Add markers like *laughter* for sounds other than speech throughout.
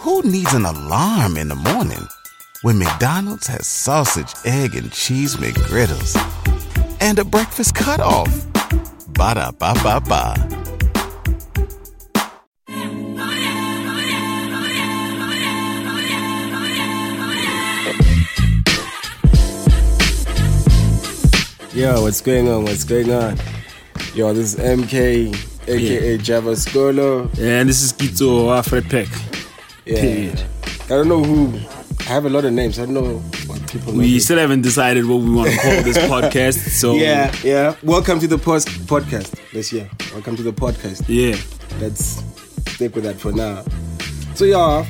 Who needs an alarm in the morning when McDonald's has sausage, egg, and cheese McGriddles and a breakfast cutoff? Ba da ba ba ba. Yo, what's going on? What's going on? Yo, this is MK, aka Javas Skolo. And this is Kitso Alfred Peck. Yeah. Period. I don't know who. I have a lot of names. I don't know what people. We still haven't decided what we want to call this *laughs* podcast. So yeah, yeah. Welcome to the post podcast. This year. Welcome to the podcast. yeah. Let's stick with that for now. So yeah,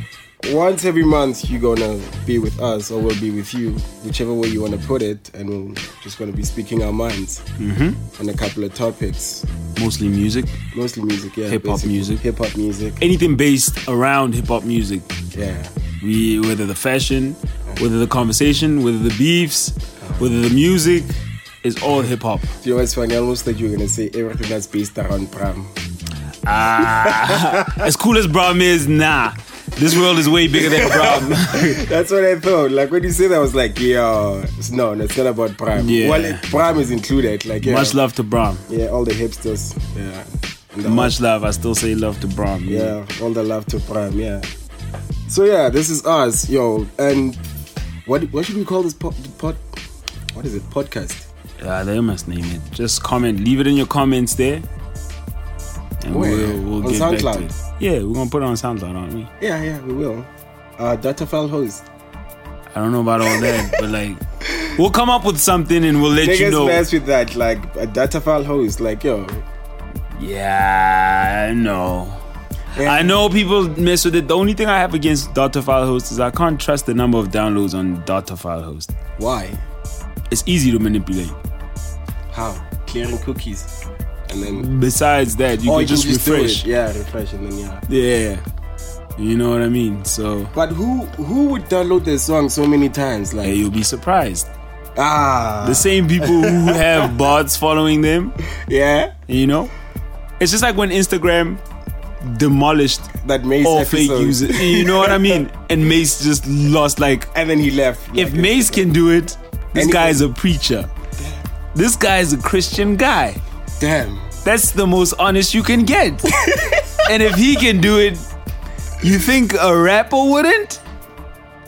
once every month you're gonna be with us or we'll be with you, whichever way you wanna put it, and we're just gonna be speaking our minds on a couple of topics. Mostly music. Mostly music, yeah. Hip-hop music. Hip hop music. Anything based around hip hop music. Yeah. We whether the fashion, whether the conversation, whether the beefs, whether the music, is all hip hop. Do you know what's funny? I almost thought you were gonna say everything that's based around Braam. Ah, *laughs* as cool as Braam is, nah. This world is way bigger than Braam. *laughs* That's what I thought. Like when you say that, I was like, yo, no, it's not about Braam. Yeah. Well, it, Braam is included. Like, yeah, Much love to Braam. yeah, all the hipsters. Yeah. The Much love. I still say love to Braam. Yeah, all the love to Prime, yeah. So yeah, this is us, yo, and what what should we call this pod? pod what is it? Podcast. Yeah, they must name it. Just comment. Leave it in your comments there. And we'll, we'll On get back to it. Yeah, we're gonna put it on SoundCloud, aren't we? Yeah, yeah, we will. Uh, data file host. I don't know about all that, but like, we'll come up with something and we'll let you Niggas know. mess with that, like a data file host, like yo. Yeah, I know. Yeah. I know people mess with it. The only thing I have against data file host is I can't trust the number of downloads on data file host. Why? It's easy to manipulate. How? Clearing cookies, and then Besides that, you can you just can just refresh. Yeah, refresh, and then yeah. Yeah. You know what I mean? So, But who who would download the song so many times? Like hey, you'll be surprised. ah, The same people who *laughs* have bots following them, yeah, you know? It's just like when Instagram demolished that Mase all episode. fake users. You know what I mean? *laughs* And Mase just lost like and then he left. if like, Mase can do it, this Anyone- guy is a preacher. This guy is a Christian guy. Damn. That's the most honest you can get. *laughs* and if he can do it, you think a rapper wouldn't?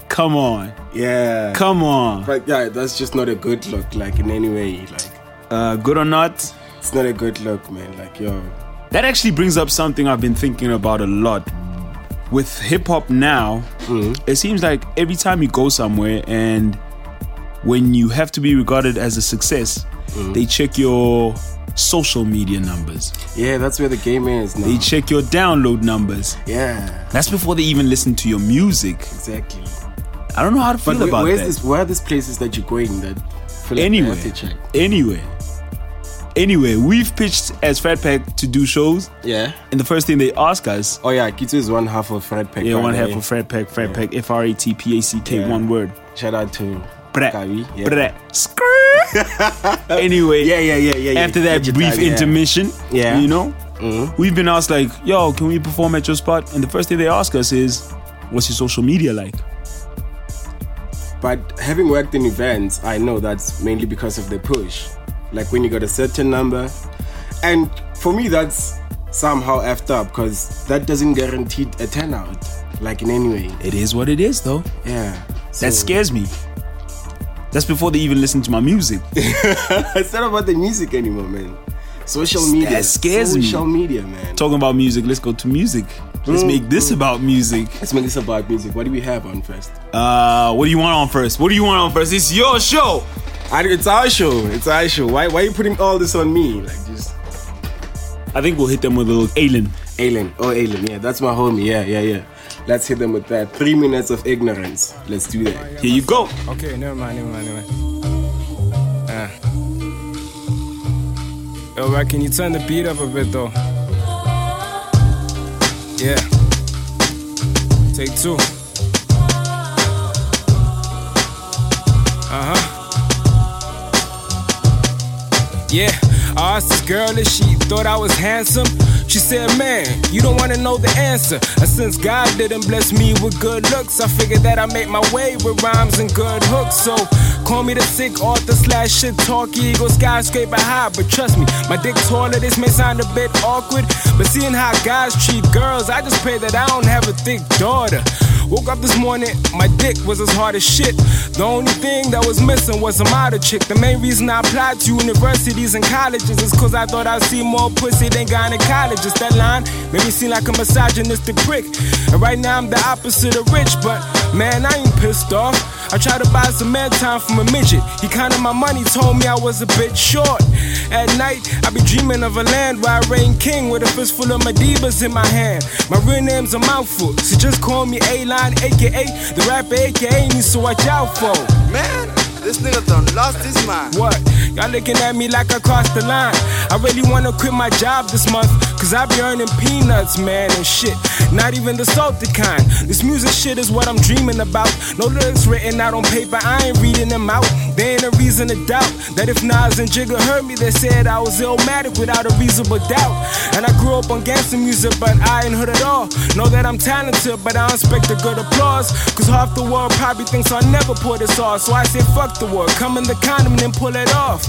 Come on. Yeah. Come on. But yeah, that's just not a good look, like in any way. Like Uh, good or not, it's not a good look, man. Like yo. that actually brings up something I've been thinking about a lot. With hip hop now, it seems like every time you go somewhere and when you have to be regarded as a success, they check your social media numbers. Yeah, that's where the game is now. They check your download numbers. yeah, That's before they even listen to your music. exactly. I don't know how to feel But about where's that. this? Where are these places that you're going that feel like they anywhere, have to check? anywhere, anywhere. We've pitched as Frat Pack to do shows, Yeah. and the first thing they ask us, Oh yeah, Kitso is one half of Frat Pack. yeah, by one half of Frat Pack, Frat Pack, F R A T P A C K, Yeah. one word. Shout out to Brat, Kawi, yeah. *laughs* anyway, Yeah, yeah, yeah, yeah. after that brief intermission, Yeah. you know, Mhm. we've been asked like, "Yo, can we perform at your spot?" And the first thing they ask us is, "What's your social media like?" But having worked in events, I know that's mainly because of the push. Like when you got a certain number. And for me, that's somehow effed up because that doesn't guarantee a turnout, like in any way. It is what it is, though. Yeah. So, That scares me. That's before they even listen to my music. *laughs* it's not about the music anymore, man. Social media. That scares me. Social media, man. Talking about music, let's go to music. Let's make this about music. Let's make this about music. What do we have on first? Uh, what do you want on first? What do you want on first? It's your show. I, it's our show. It's our show. Why, why are you putting all this on me? Like just I think we'll hit them with a little alien. Alien. Oh, Alien. Yeah, that's my homie. Yeah, yeah, yeah. Let's hit them with that. Three minutes of ignorance. Let's do that. Here you go. Okay, never mind, never mind, never mind. Uh. Yo, right, can you turn the beat up a bit though? Yeah. Take two. Uh huh. Yeah, I asked this girl if she thought I was handsome. She said, Man, you don't wanna know the answer. And since God didn't bless me with good looks, I figured that I make my way with rhymes and good hooks. So call me the sick author slash shit talk ego skyscraper high. But trust me, my dick taller, this may sound a bit awkward. But seeing how guys treat girls, I just pray that I don't have a thick daughter. Woke up this morning, my dick was as hard as shit. The only thing that was missing was a model chick. The main reason I applied to universities and colleges is cause I thought I'd see more pussy than gynecologists. That line made me seem like a misogynistic prick. And right now I'm the opposite of rich, but man, I ain't pissed off. I tried to buy some time from a midget. He counted my money, told me I was a bit short. At night, I be dreaming of a land where I reign king with a fistful of Madibas in my hand. My real name's a mouthful, so just call me A-Line, aka the rapper, aka me, so watch out for. Man, this nigga done lost his mind. What? Y'all looking at me like I crossed the line. I really wanna quit my job this month, cause I be earning peanuts, man, and shit. Not even the salty kind. This music shit is what I'm dreaming about. No lyrics written out on paper, I ain't reading them out. There ain't a reason to doubt that if Nas and Jigga heard me, they said I was illmatic without a reasonable doubt. And I grew up on gangster music, but I ain't heard it all. Know that I'm talented, but I don't expect a good applause. Cause half the world probably thinks I'll never pull this off. So I say fuck the world, come in the condom and pull it off.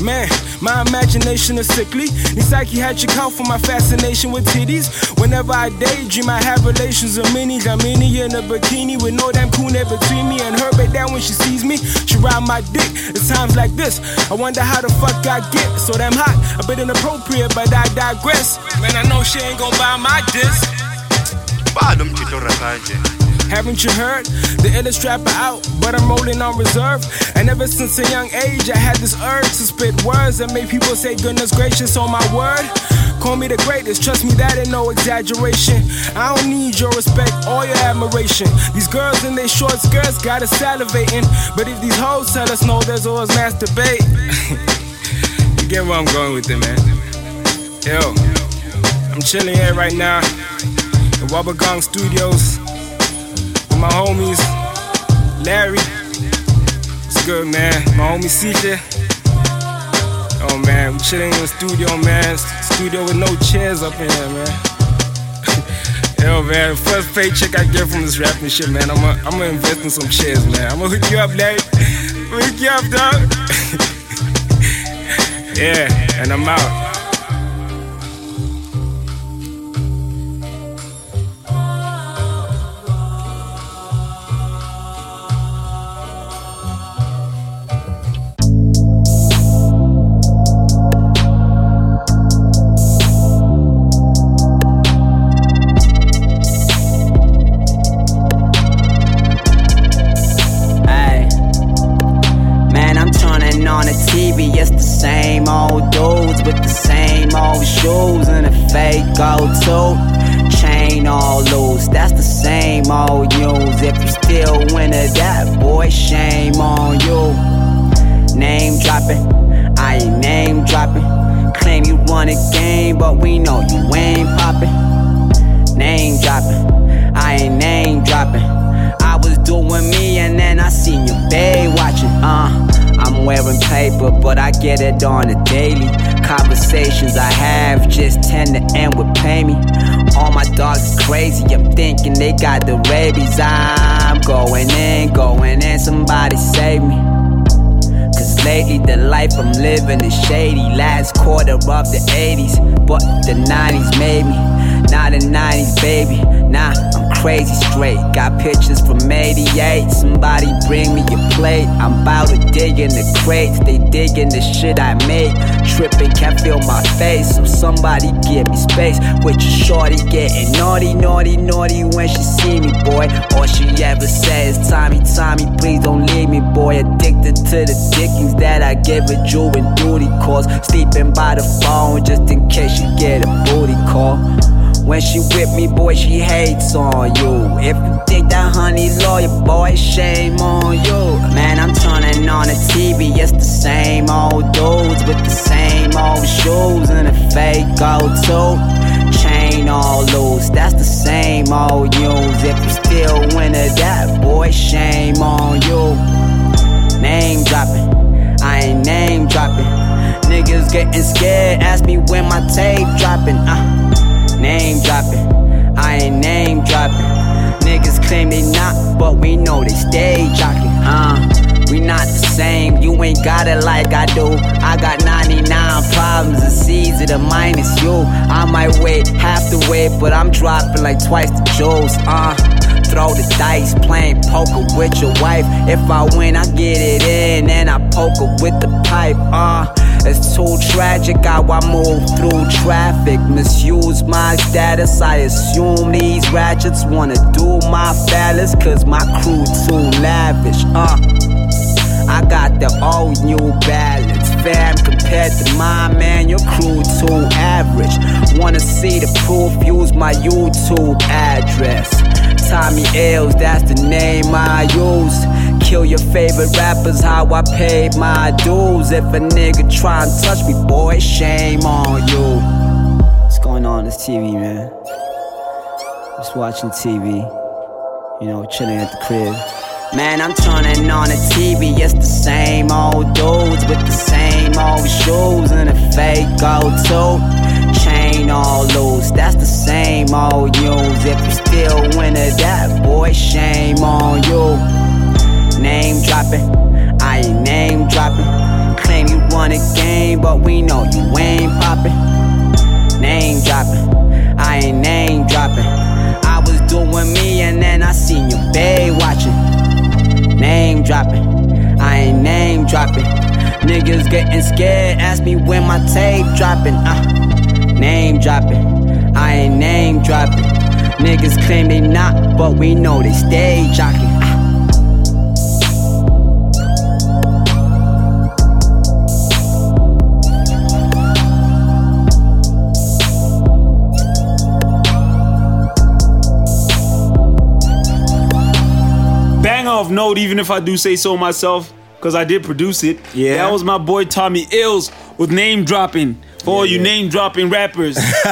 Man, my imagination is sickly. Need psychiatric help for my fascination with titties. Whenever I daydream, I have relations with mini. I'm mini in a bikini with no damn coon between me and her. But down when she sees me, she ride my dick. It's times like this. I wonder how the fuck I get so damn hot. A bit inappropriate, but I digress. Man, I know she ain't gonna buy my disc. Rakanje. Haven't you heard? The illest rapper out, but I'm rolling on reserve. And ever since a young age, I had this urge to spit words that make people say, goodness gracious, on my word. Call me the greatest, trust me, that ain't no exaggeration. I don't need your respect or your admiration. These girls in their short skirts got us salivating. But if these hoes tell us no, there's always masturbate. *laughs* you get where I'm going with it, man. Yo, I'm chilling here right now in Wabagong Studios my homies, Larry. It's good, man. My homie CJ. Oh man, we chilling in the studio, man. Studio with no chairs up in here, man. *laughs* Yo, man, first paycheck I get from this rapping shit, man. I'm gonna I'm invest in some chairs, man. I'm gonna hook you up, Larry. Hook you up, dog. *laughs* yeah, and I'm out. Thinking they got the rabies. I'm going in, going in, somebody save me. Cause lately the life I'm living is shady. Last quarter of the 80s, but the 90s made me. Not the 90s, baby. Nah, I'm crazy straight. Got pictures from 88. Somebody bring me a plate. I'm about to dig in the crates. They digging the shit I make. Tripping, can't feel my face. So somebody give me space. With your shorty getting naughty, naughty, naughty when she see me, boy. All she ever says, Tommy, Tommy, please don't leave me, boy. Addicted to the dickings that I give a Jew in duty calls. Sleeping by the phone just in case you get a booty call. When she with me, boy, she hates on you. If you think that honey lawyer, boy, shame on you. Man, I'm turning on the TV, it's the same old dudes with the same old shoes and a fake tooth. Chain all loose, that's the same old news. If you still winning that, boy, shame on you. Name dropping, I ain't name dropping. Niggas getting scared, ask me when my tape dropping. Uh. Name dropping. I ain't name dropping. Niggas claim they not, but we know they stay jocking, huh? We not the same, you ain't got it like I do. I got 99 problems, it's easy to minus you. I might wait half the weight, but I'm dropping like twice the jewels, uh. Throw the dice, playing poker with your wife. If I win, I get it in, and I poker with the pipe, uh. It's too tragic how I move through traffic. Misuse my status. I assume these ratchets wanna do my phallus, cause my crew too lavish, uh. I got the old new balance. Fam, compared to my man, your crew too average. Wanna see the proof? Use my YouTube address. Tommy Ills, that's the name I use. Kill your favorite rappers, how I paid my dues. If a nigga try and touch me, boy, shame on you. What's going on? It's TV, man. Just watching TV. You know, chilling at the crib. Man, I'm turning on the TV, it's the same old dudes with the same old shoes and a fake go-to. Chain all loose, that's the same old news. If you still winning that, boy, shame on you. Name dropping, I ain't name dropping. Claim you won a game, but we know you ain't popping. Name dropping, I ain't name dropping. I was doing me and then I seen your babe watching name dropping. I ain't name dropping. Niggas getting scared, ask me when my tape dropping. Uh, name dropping. I ain't name dropping. Niggas claim they not, but we know they stay jocking. Banger of note, even if I do say so myself, because I did produce it. Yeah. That was my boy Tommy Ills with name dropping. For all you name dropping rappers. *laughs*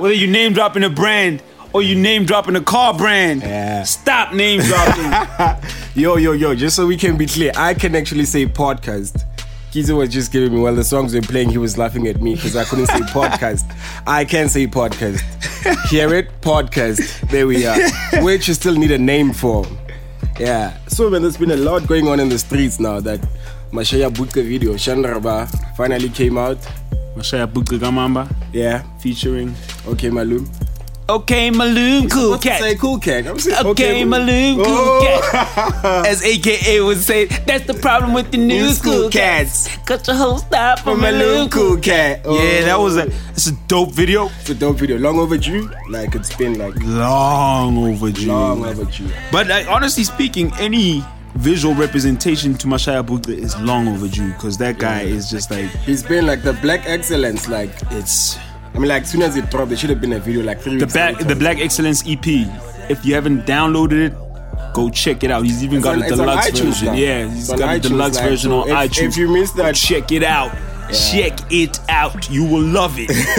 Whether you name dropping a brand or you name dropping a car brand. Yeah. Stop name dropping. *laughs* Yo, yo, yo, just so we can be clear, I can actually say podcast. Kitso was just giving me, while the songs were playing, he was laughing at me because I couldn't say *laughs* podcast. I can say podcast. Hear it? Podcast. There we are. Which you still need a name for. Yeah. So, man, there's been a lot going on in the streets now that Mashaya Butka video, Chandraba, finally came out. Mashaya Buka Gamamba Yeah. featuring Okay, Malum. Okay Maloon Cool What's Cat. say cool cat? I'm saying, Okay, Maloon Cool Oh. Cat. *laughs* As AKA would say, that's the problem with the new New school school cats. Cut your whole stop From from Malum Maloon Cool cool cat. Oh. Yeah, that oh. was a it's a dope video. It's a dope video. Long overdue. Like, it's been like Long overdue. long overdue. But like, honestly speaking, any visual representation to Mashaya Bugda is long overdue because that guy is just like He's been like the black excellence. Like, it's I mean, like, as soon as it dropped, there should have been a video like three the back the Black Excellence EP. If you haven't downloaded it, go check it out. He's even It's got on- a deluxe version. now. Yeah, he's got a deluxe like, version so on if- iTunes. if you missed that- check it out. Check it out. You will love it. *laughs*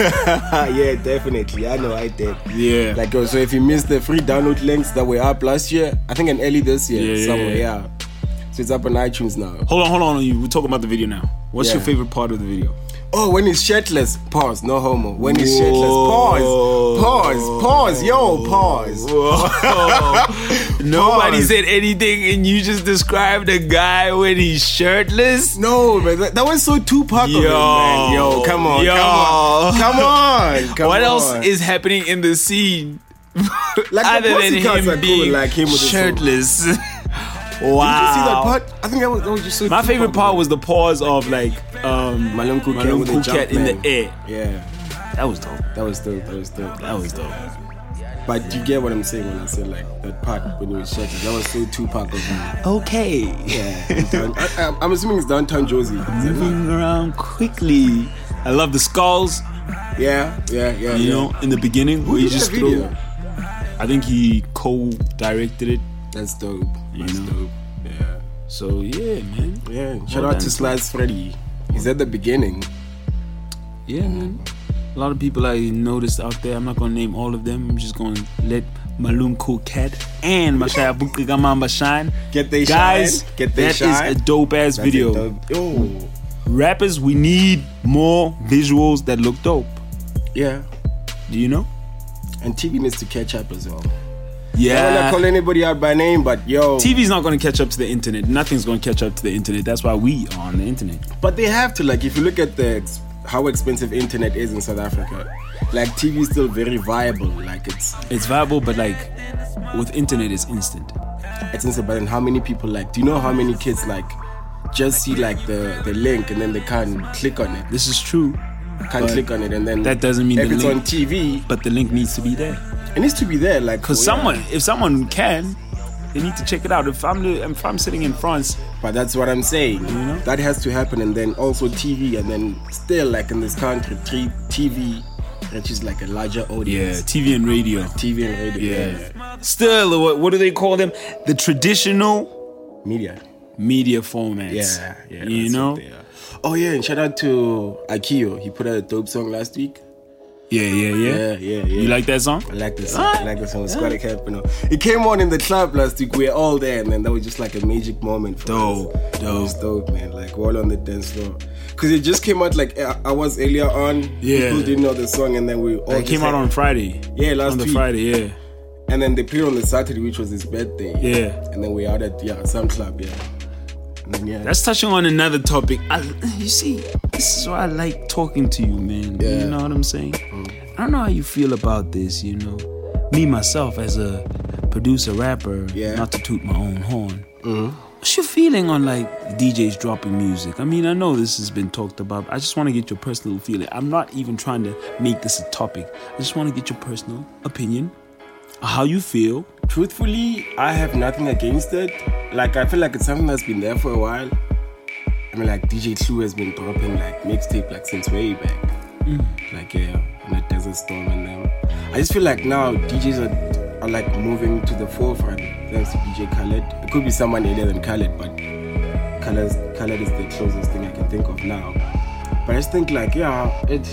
yeah, definitely. I know I did. Yeah. Like, oh, so if you missed the free download links that were up last year, I think in early this year, Yeah, yeah, somewhere, yeah. yeah. So it's up on iTunes now. hold on, hold on. We're talking about the video now. What's your favorite part of the video? Oh, when he's shirtless. Pause. No homo. When he's shirtless. Pause. Pause. Pause. Yo, pause. *laughs* Nobody Pause. said anything, and you just described a guy when he's shirtless. No, man, that, that was so Tupac of him, Yo. man. Yo, come on, Yo. come on, come on. *laughs* Come what else is happening in the scene *laughs* Like, other the than him cool, being like him shirtless? Wow. Did you see that part? I think that was, that was just so My favorite part was the pause of like um, Cool Cat Malum with the Cool Cat in the air. Yeah, That was dope. that was dope. That was dope. That was dope. But you get what I'm saying when I say like that part when he was shirtless. That was so Tupac of him. Okay. Yeah. *laughs* Down- I, I'm assuming it's downtown Jozi. It? Moving around quickly. I love the skulls. Yeah, yeah, yeah. You yeah. know, in the beginning Who where he just threw. I think he co-directed it. That's dope. You That's know? dope. Yeah. So yeah, man. Yeah. Shout Well out to. Slice Freddy. He's at the beginning. Yeah, man. A lot of people I noticed out there. I'm not gonna name all of them. I'm just gonna let Malum Cool Cat and Mashaya Bukigamamba shine. Get they Guys, shine. Get they that is shine. a dope ass That's video. dope- Oh. Rappers, we need more visuals that look dope. Yeah. Do you know? And TV needs to catch up as well. I don't wanna call anybody out by name, but yo, TV's not going to catch up to the internet. Nothing's going to catch up to the internet. That's why we are on the internet. but they have to. Like, if you look at the ex- how expensive internet is in South Africa, like TV is still very viable. Like it's It's viable, but like with internet, it's instant. it's instant. But then how many people like? Do you know how many kids like just see like the the link and then they can't click on it? This is true, Can't But click on it, and then that doesn't mean if the it's link- on TV, but the link needs to be there. it needs to be there. Like Because oh, yeah. someone, if someone can, they need to check it out. If I'm if I'm sitting in France, But that's what I'm saying. You know? That has to happen, and then also TV, and then still like in this country, tre- TV reaches like a larger audience. yeah, audience. TV and radio. TV and radio. Yeah. Still, what, what do they call them? The traditional Media. media formats. Yeah, yeah. you that's know. What they are. Oh yeah, and shout out to Akio. He put out a dope song last week. Yeah, yeah, yeah. Yeah, yeah, yeah. You like that song? I like this song. I like this song. Squad Cap, you know. It came on in the club last week. We were all there, and then that was just like a magic moment for Dope, us. It was dope, man. Like all on the dance floor. Cause it just came out like uh, hours earlier on. Yeah. People didn't know the song, and then we all It came out on Friday. Yeah, last on the week. Friday. Yeah, And then they played on the Saturday, which was his birthday. yeah. And then we out at yeah some club, yeah. And yeah. That's touching on another topic. I, you see, this is why I like talking to you, man. Yeah. You know what I'm saying? Mm. I don't know how you feel about this, you know. Me, myself, as a producer, rapper, Yeah. not to toot my own horn. Mm-hmm. What's your feeling on like DJs dropping music? I mean, I know this has been talked about. I just want to get your personal feeling. I'm not even trying to make this a topic. I just want to get your personal opinion, how you feel. Truthfully, I have nothing against it. Like I feel like it's something that's been there for a while. I mean, like DJ Clue has been dropping like mixtape like since way back. Mm. Like yeah, in the Desert Storm and them. I just feel like now DJs are, are like moving to the forefront. Thanks to DJ Khaled. It could be someone earlier than Khaled, but Khaled, Khaled is the closest thing I can think of now. But I just think like yeah, it.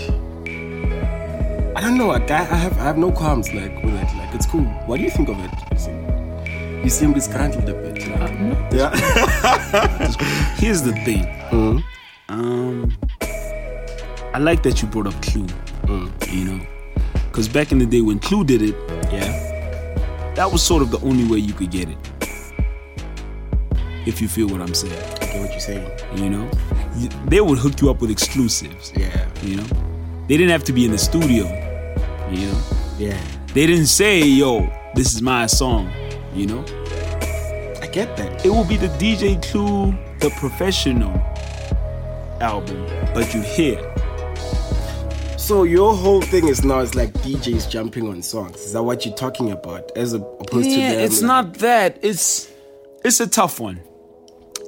I don't know. Like, I I have I have no qualms like with it. Like it's cool. What do you think of it? You seem, you seem disgruntled a bit. Like, yeah. *laughs* Here's the thing. Mm. Um, I like that you brought up Clue. Mm. You know, because back in the day when Clue did it, yeah. that was sort of the only way you could get it. If you feel what I'm saying, I get what you're saying. you know, they would hook you up with exclusives. Yeah. You know, they didn't have to be in the studio. You know, Yeah. They didn't say, "Yo, this is my song." You know, I get that. it will be the DJ Clue, the professional album, but you hear. So your whole thing is now it's like DJs jumping on songs. Is that what you're talking about? As opposed to Yeah, them, it's like- not that. It's it's a tough one.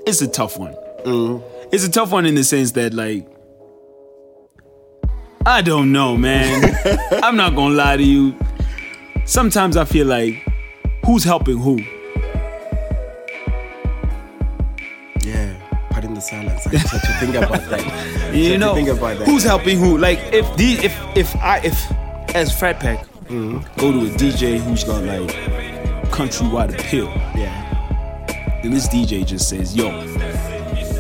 It's a tough one. Mm. It's a tough one in the sense that like I don't know, man. *laughs* I'm not gonna lie to you. Sometimes I feel like who's helping who? Yeah. Pardon the silence. I just had to think about that. *laughs* You know, think about that. who's helping who? Like if the if if I if as Frat Pack mm-hmm. go to a DJ who's got like countrywide appeal, Yeah. then this DJ just says, "Yo,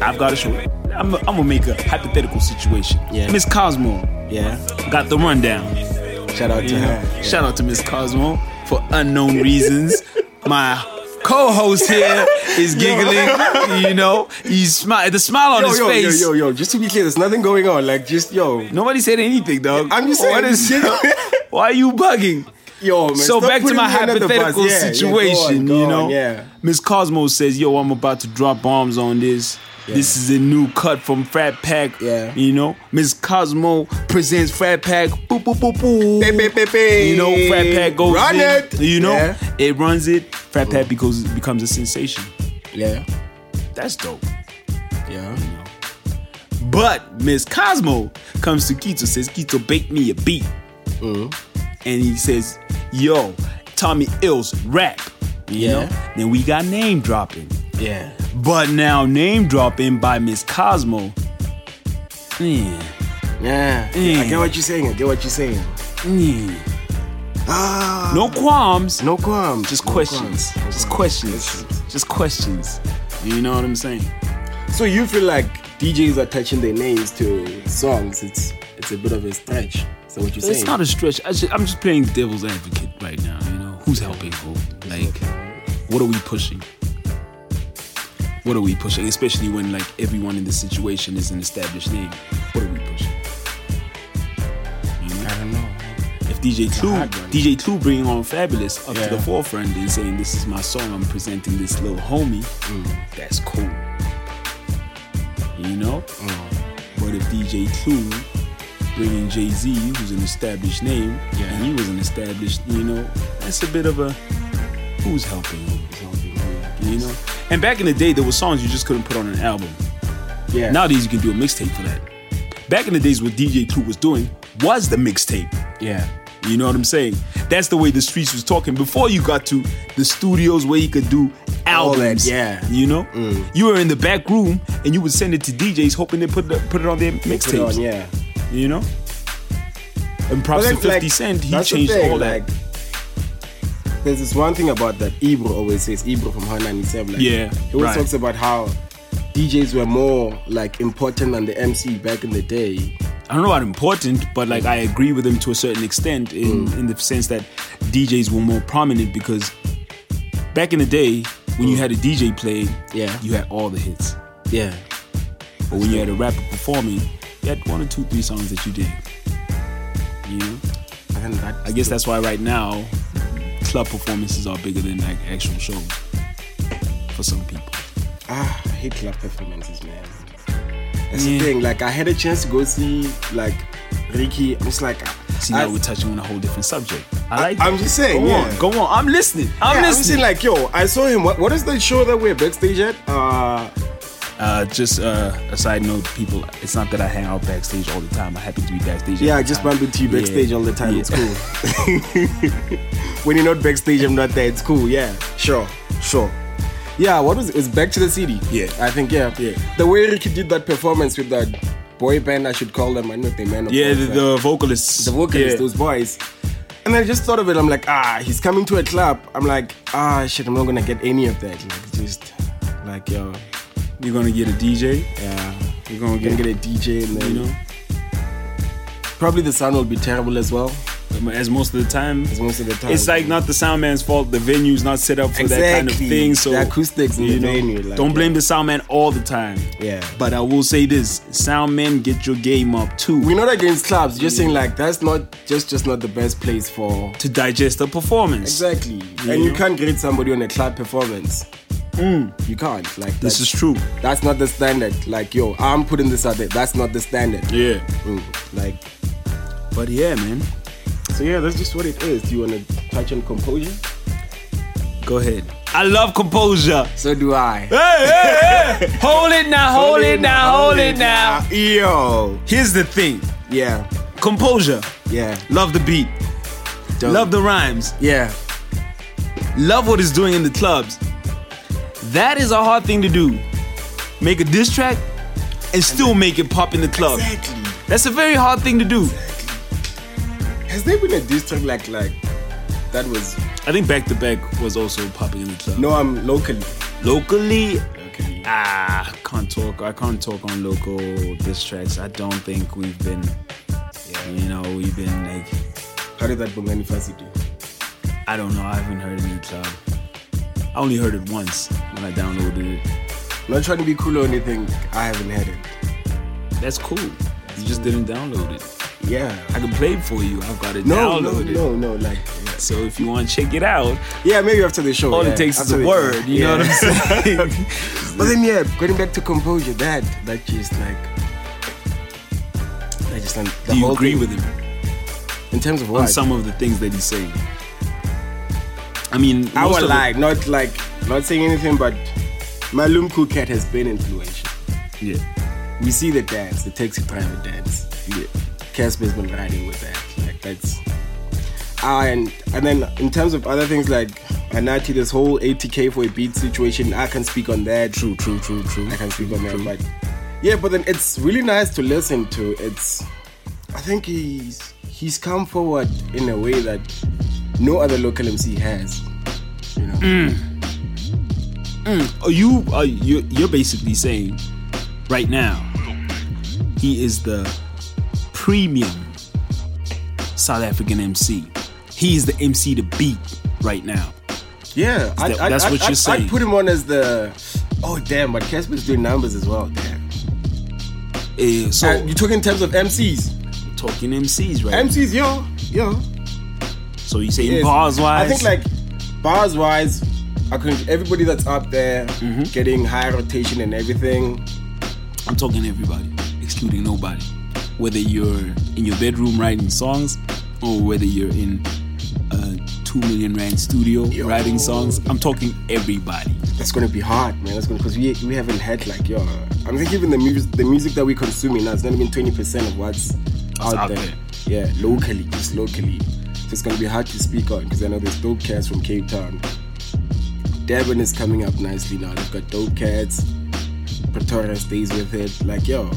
I've got a show. I'm, I'm gonna make a hypothetical situation. Yeah. Miss Cosmo Yeah. got the rundown. Shout out to You know? Shout out to Miss Cosmo for unknown *laughs* reasons. My co-host here is giggling. You know, he's smile. The smile on Yo, his yo, yo, face. yo, yo, just to be clear, there's nothing going on. Like, just, yo. Nobody said anything, dog. I'm just saying. What is, *laughs* why are you bugging? Yo, man. so back to my me under the bus. hypothetical Yeah, yeah, go on, situation, go you know. Yeah. Miss Cosmo says, "Yo, I'm about to drop bombs on this. This is a new cut from Frat Pack. Yeah. You know, Miss Cosmo presents Frat Pack. Boop boop boop boop. Beep, beep, beep, beep. You know, Frat Pack goes Run in. it. You know, Yeah. it runs it. Frat Pack becomes becomes a sensation. Yeah. That's dope. Yeah. But Miss Cosmo comes to Kitso, says, Kitso, bake me a beat. Mm-hmm. And he says, Yo, Tommy Ills rap. You Yeah. know? Then we got name dropping. Yeah. But now name dropping by Miss Cosmo. Yeah. Yeah. Mm. I get what you're saying. I get what you're saying. Ah. No qualms. No qualms. Just No questions. qualms. No Just qualms. questions. Just questions. You know what I'm saying? So you feel like DJs are attaching their names to songs? It's it's a bit of a stretch. that what you're It's saying? not a stretch. I I'm just playing devil's advocate right now. You know, who's helping who? Like, what are we pushing? What are we pushing? Especially when like everyone in the situation is an established name. What are we pushing? You know? I don't know. If DJ hard. DJ Clue bringing on Fabolous up Yeah. to the forefront and saying this is my song, I'm presenting this little homie. Mm. That's cool. You know. Mm. But if DJ Clue bringing Jay Z, who's an established name, Yeah. and he was an established, you know, that's a bit of a who's helping you know. And back in the day, there were songs you just couldn't put on an album. Yeah. Nowadays, you can do a mixtape for that. Back in the days, what DJ Clue was doing was the mixtape. Yeah. You know what I'm saying? That's the way the streets was talking before you got to the studios where you could do All that, albums. yeah. Mm. You know, you were in the back room and you would send it to DJs hoping they put the, put it on their mixtapes. yeah. You know. And props to 50 like, Cent, he changed all that. There's this one thing about that Ebro always says, Ebro from Hot 97. Like, Yeah, He always right. talks about how DJs were more like important than the MC back in the day. I don't know about important, but like I agree with him to a certain extent in Mm. in the sense that DJs were more prominent because back in the day when you had a DJ playing, Mm. Yeah. you had all the hits. Yeah. But when you had a rapper performing, you had one or two, three songs that you did. You know? I guess that's why right now club performances are bigger than like actual shows for some people. Ah, I hate club performances, man. That's Yeah. the thing. Like, I had a chance to go see, like, Ricky. I'm just like, See, I, now we're touching on a whole different subject. I like I'm just saying, Go yeah. on, go on. I'm listening. I'm yeah, I'm listening. saying, like, yo, I saw him. What, what is the show that we're backstage at? Uh, Uh, just uh, a side note, people. It's not that I hang out backstage all the time. I happen to be backstage. yeah, I just bump into you backstage Yeah. all the time. Yeah. It's cool. *laughs* when you're not backstage, I'm not there. It's cool. Yeah, sure, sure. Yeah, what was it? It's Back to the City. Yeah. I think, yeah. Yeah. The way Ricky did that performance with that boy band, I should call them. I know they man. of Yeah, the, the vocalists. the vocalists, Yeah. those boys. And I just thought of it. I'm like, ah, he's coming to a club. I'm like, ah, shit, I'm not gonna get any of that. Like, just like, yo, You're gonna get a DJ. yeah, You're gonna get, get a DJ, and then you know, probably the sound will be terrible as well. as most of the time. As most of the time, It's like not the sound man's fault. The venue's not set up for that kind of thing. So The acoustics in the know, venue, like, don't blame yeah. the sound man all the time. Yeah. But I will say this: sound men get your game up too we're not against clubs. Just saying like that's not just just not the best place for. to digest a performance. Exactly, You and you can't grade somebody on a club performance. You can't. Like This is true. That's not the standard. Like yo, I'm putting this out there. That's not the standard. Yeah. Mm, Like But yeah, man. So yeah, that's just what it is. Do you want to touch on composure? Go ahead. I love composure. So do I. Hey, hey, hey. *laughs* hold it now, hold, it now, hold it now. Yo. Here's the thing Yeah. composure. Yeah. Love the beat. Dope. Love the rhymes. Yeah. Love what it's doing in the clubs. That is a hard thing to do. Make a diss track and still make it pop in the club. Exactly. That's a very hard thing to do. Exactly. Has there been a district like like that was I think Back to Back was also popping in the club. no I'm locally. Locally, Locally. ah, can't talk. I can't talk on local diss tracks. I don't think we've been, Yeah. you know, we've been like, How did that Bongani Fassie do? I don't know. I haven't heard the club. I only heard it once when I downloaded it. Not trying to be cool or anything. I haven't had it. That's cool. You just didn't download it. Yeah. I can play it for you. I've got it No, no, downloaded. no, no. Like, yeah. So if you want to check it out, yeah, maybe after the show. all yeah, it takes is a the- word. You know what. I'm saying? *laughs* *laughs* But then, yeah, going back to composure, that that just like, I just like Do you agree thing- with him in terms of on some of the things that he's saying? I mean, I most will of it- lie, not like not saying anything, but Malum Kukat has been influential. Yeah. We see the dance, the taxi driver dance. Yeah. Cassper's been riding with that. Like that's Ah, and and then in terms of other things like Anatii, this whole 80k for a beat situation, I can speak on that. True, true, true, true. I can speak on that, but yeah, but then it's really nice to listen to. It's I think he's he's come forward in a way that no other local MC has. You know. Are you are you you're basically saying right now he is the premium South African MC. He is the MC to beat right now. Yeah, I, that- I, that's I, what I, you're saying. I'd put him on as the. Oh damn! But Cassper's doing numbers as well. Damn. Eh, so And you talking in terms of MCs. talking MCs right now. MCs, yo, yo. So you saying Yes. bars wise? I think like bars wise, I can everybody that's up there Mm-hmm. getting high rotation and everything. I'm talking everybody, excluding nobody. Whether you're in your bedroom writing songs or whether you're in a two million rand studio writing songs, I'm talking everybody. That's gonna be hard, man. That's gonna because we we haven't had like yo. I'm thinking even the music the music that we are consuming now is not even 20 percent of what's out, out there. there. Yeah, locally, just locally. So it's gonna be hard to speak on because I know there's dope cats from Cape Town. Devon is coming up nicely now. They've got dope cats. Pretoria stays with it. Like yo,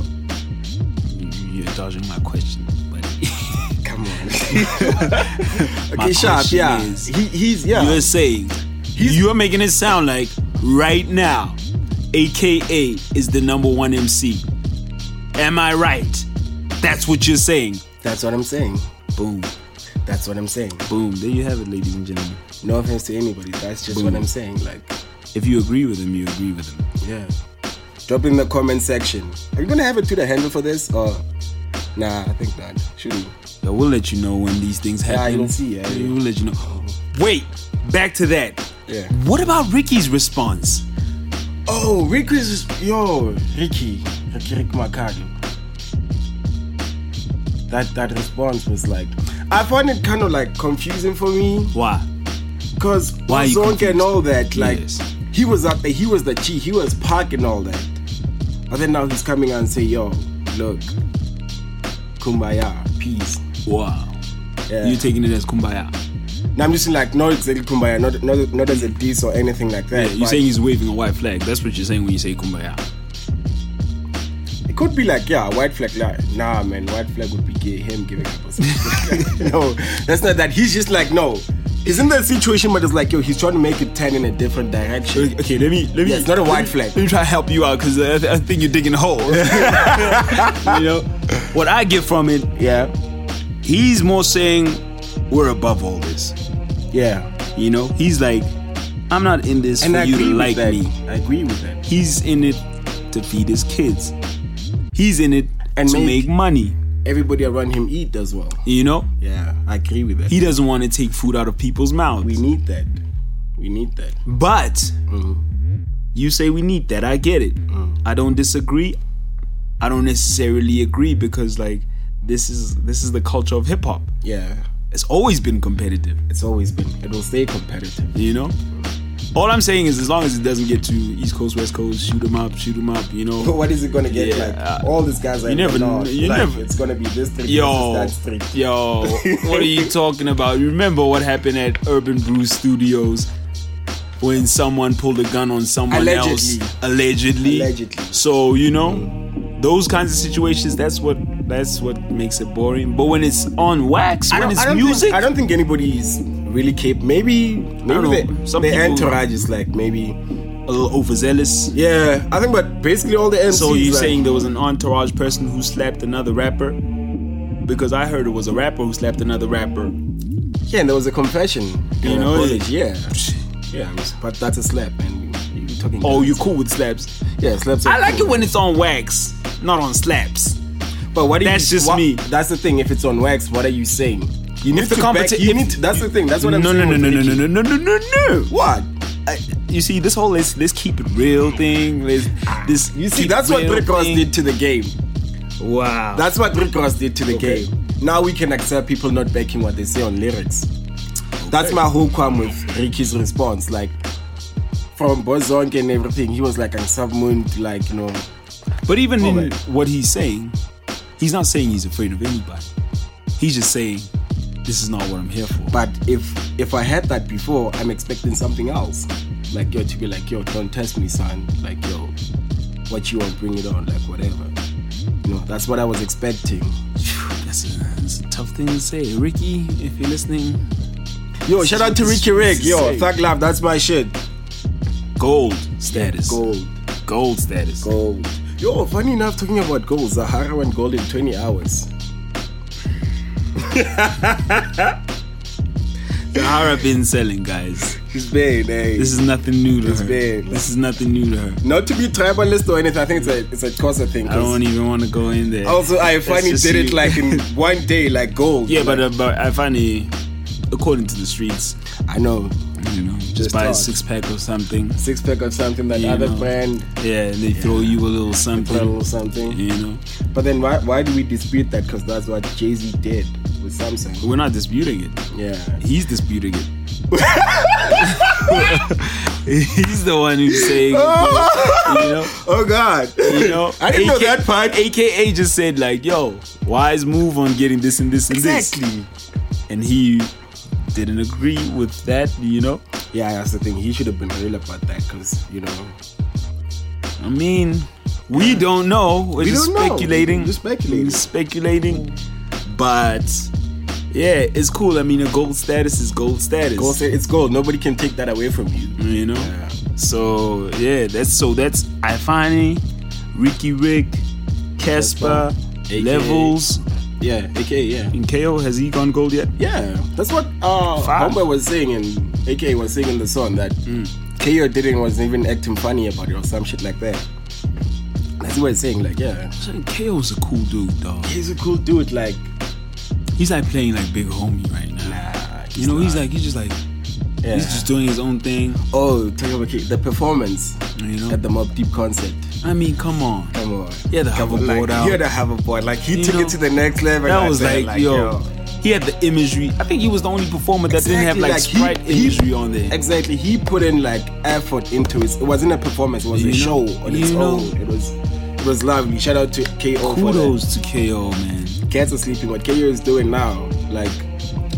You- You're dodging my question, but *laughs* come on. *laughs* *laughs* okay, sharp. Yeah, is- he, he's yeah. you're saying you're making it sound like right now, AKA is the number one MC. Am I right? That's what you're saying. That's what I'm saying. Boom, That's what I'm saying. boom. There you have it, ladies and gentlemen. No offense to anybody. That's just what I'm saying. Like. If you agree with him, you agree with him. Yeah. Drop in the comment section. Are you gonna have a Twitter handle for this or nah, I think not. Should we? Yeah, we'll let you know when these things Yeah, happen. you'll see, yeah. we'll let you know. Wait, back to that. Yeah. What about Ricky's response? Oh, Ricky's yo, Ricky. Riky Rick Mercado. That that response was like I find it kind of like confusing for me Why? because Why you confused? and all that like Yes. he was out there he was the chief, he was parking all that but then now he's coming out and say yo look kumbaya peace Wow. yeah You're taking it as kumbaya. Now I'm just saying like not exactly kumbaya, not not, not as a diss or anything like Yeah, that. you're saying he's waving a white flag. That's what you're saying when you say kumbaya. It could be like yeah, white flag. Like, nah, man, white flag would be gay, him giving up *laughs* no, that's not that. He's just like no. He's in that situation, but it's like yo, he's trying to make it turn in a different direction. Okay, let me let me. Yeah, it's not a white flag. Let me try to help you out because I, I think you're digging a hole. *laughs* you know what I get from it. Yeah, He's more saying we're above all this. yeah, You know, he's like, I'm not in this and for I you to like that. me. I agree with that. He's in it to feed his kids. He's in it And to make- make money. Everybody around him eat as well. You know, Yeah, I agree with that. he doesn't want to take food out of people's mouths. we need that. We need that. But Mm-hmm. you say we need that. I get it. Mm. I don't disagree. I don't necessarily agree because like this is this is the culture of hip hop. Yeah, It's always been competitive. it's always been. It will stay competitive. You know. All I'm saying is, as long as it doesn't get to East Coast, West Coast, shoot shoot 'em up, shoot 'em up. You know. But what is it gonna get Yeah, like? uh, all these guys are you never- north. you like, never- It's gonna be this street Yo, that street. yo, *laughs* what are you talking about? Remember what happened at Urban Brew Studios when someone pulled a gun on someone Allegedly. else? Allegedly. Allegedly. So you know, those kinds of situations. That's what that's what makes it boring. But when it's on wax, when it's music, Think, I don't think anybody is really capable. Maybe, maybe know. the, Some the entourage is like maybe. a little overzealous. Yeah, I think, but basically all the MCs. So you like, saying there was an entourage person who slapped another rapper? Because I heard it was a rapper who slapped another rapper. Yeah, and there was a confession. You know, college. Yeah, yeah, but that's a slap, man. You're talking? Oh, you cool with slaps? Yeah, slaps. are I like cool. it when it's on wax, not on slaps. But what? do you- That's just what- me. That's the thing. If it's on wax, what are you saying? You need If the to back- competi- You need. That's the thing. That's what I'm no, saying. no, no, no, no, no, no, no, no, no. What? I, you see, this whole let's let's keep it real thing. Let's this. You see, that's what Rick Ross did to the game. Wow. That's what Rick Ross did to the Okay. game. Now we can accept people not backing what they say on lyrics. That's my whole qualm with Ricky's response. Like, from Boss Zonke and everything, he was like, I'm submoon, like, you know. But even in what he's saying, he's not saying he's afraid of anybody. He's just saying, this is not what I'm here for. But if if I had that before, I'm expecting something else. Like, yo, to be like, yo, don't test me, son. Like, yo, what you want, bring it on, like, whatever. You know, that's what I was expecting. *sighs* That's a, that's a tough thing to say. Ricky, if you're listening, Yo, shout out to Riky Rick. Yo, Thug Love, that's my shit. gold status. Gold. Gold status. Gold. Yo, funny enough, talking about gold, Zahara went gold in 20 hours. *laughs* Zahara been selling, guys. She's bad, eh? This is nothing new to It's her. bad. This is nothing new to her. Not to be tribalist or anything. I think it's a it's a Xhosa thing. I don't even want to go in there. Also, I finally did it like in *laughs* one day, like gold. yeah, but uh, but I finally, according to the streets, I know you know, just, Just buy a six pack of something. six pack of something that You other know. brand Yeah, and they throw you a little something. or something. You know, But then why why do we dispute that? Because that's what Jay Z did with Samsung. we're not disputing it. Yeah. He's disputing it. *laughs* He's the one who's saying, *laughs* you know, Oh God. you know. I didn't know that part. AKA just said like, "Yo, wise move on getting this and this and Exactly. this," and he didn't agree with that. You know, Yeah, that's the thing. He should have been real about that because you know I mean, we don't know. We're We just don't know. speculating. We're speculating. We're speculating. But yeah, it's cool. I mean, a gold status is gold status. gold it's gold. Nobody can take that away from you. you know. Yeah. So yeah, that's so that's Ifani, Riky Rick, Cassper, Levels, Yeah. Okay. Yeah. and KO. Has he gone gold yet? Yeah. That's what uh Five. Homeboy was saying and AK was saying in the song that KO didn't wasn't even acting funny about it or some shit like that. That's what he's saying. Like, yeah, KO's a cool dude, dog. he's a cool dude. Like, He's like playing like big homie right now. nah, you know, he's like he's just like yeah. he's just doing his own thing. oh, talking about the performance You know, at the Mobb Deep concert. I mean, come on. Come on. He had the hoverboard like, out. He had a hoverboard. Like he You took know, it to the next level. That was said, like, yo, he had the imagery. I think he was the only performer that didn't have Exactly, like, sprite he- imagery on there. Exactly. He put in like effort into it. It wasn't a performance. It was You a know, show on its know. own. It was was lovely. Shout out to KO. Kudos to KO, man. Cats are sleeping. What KO is doing now, like,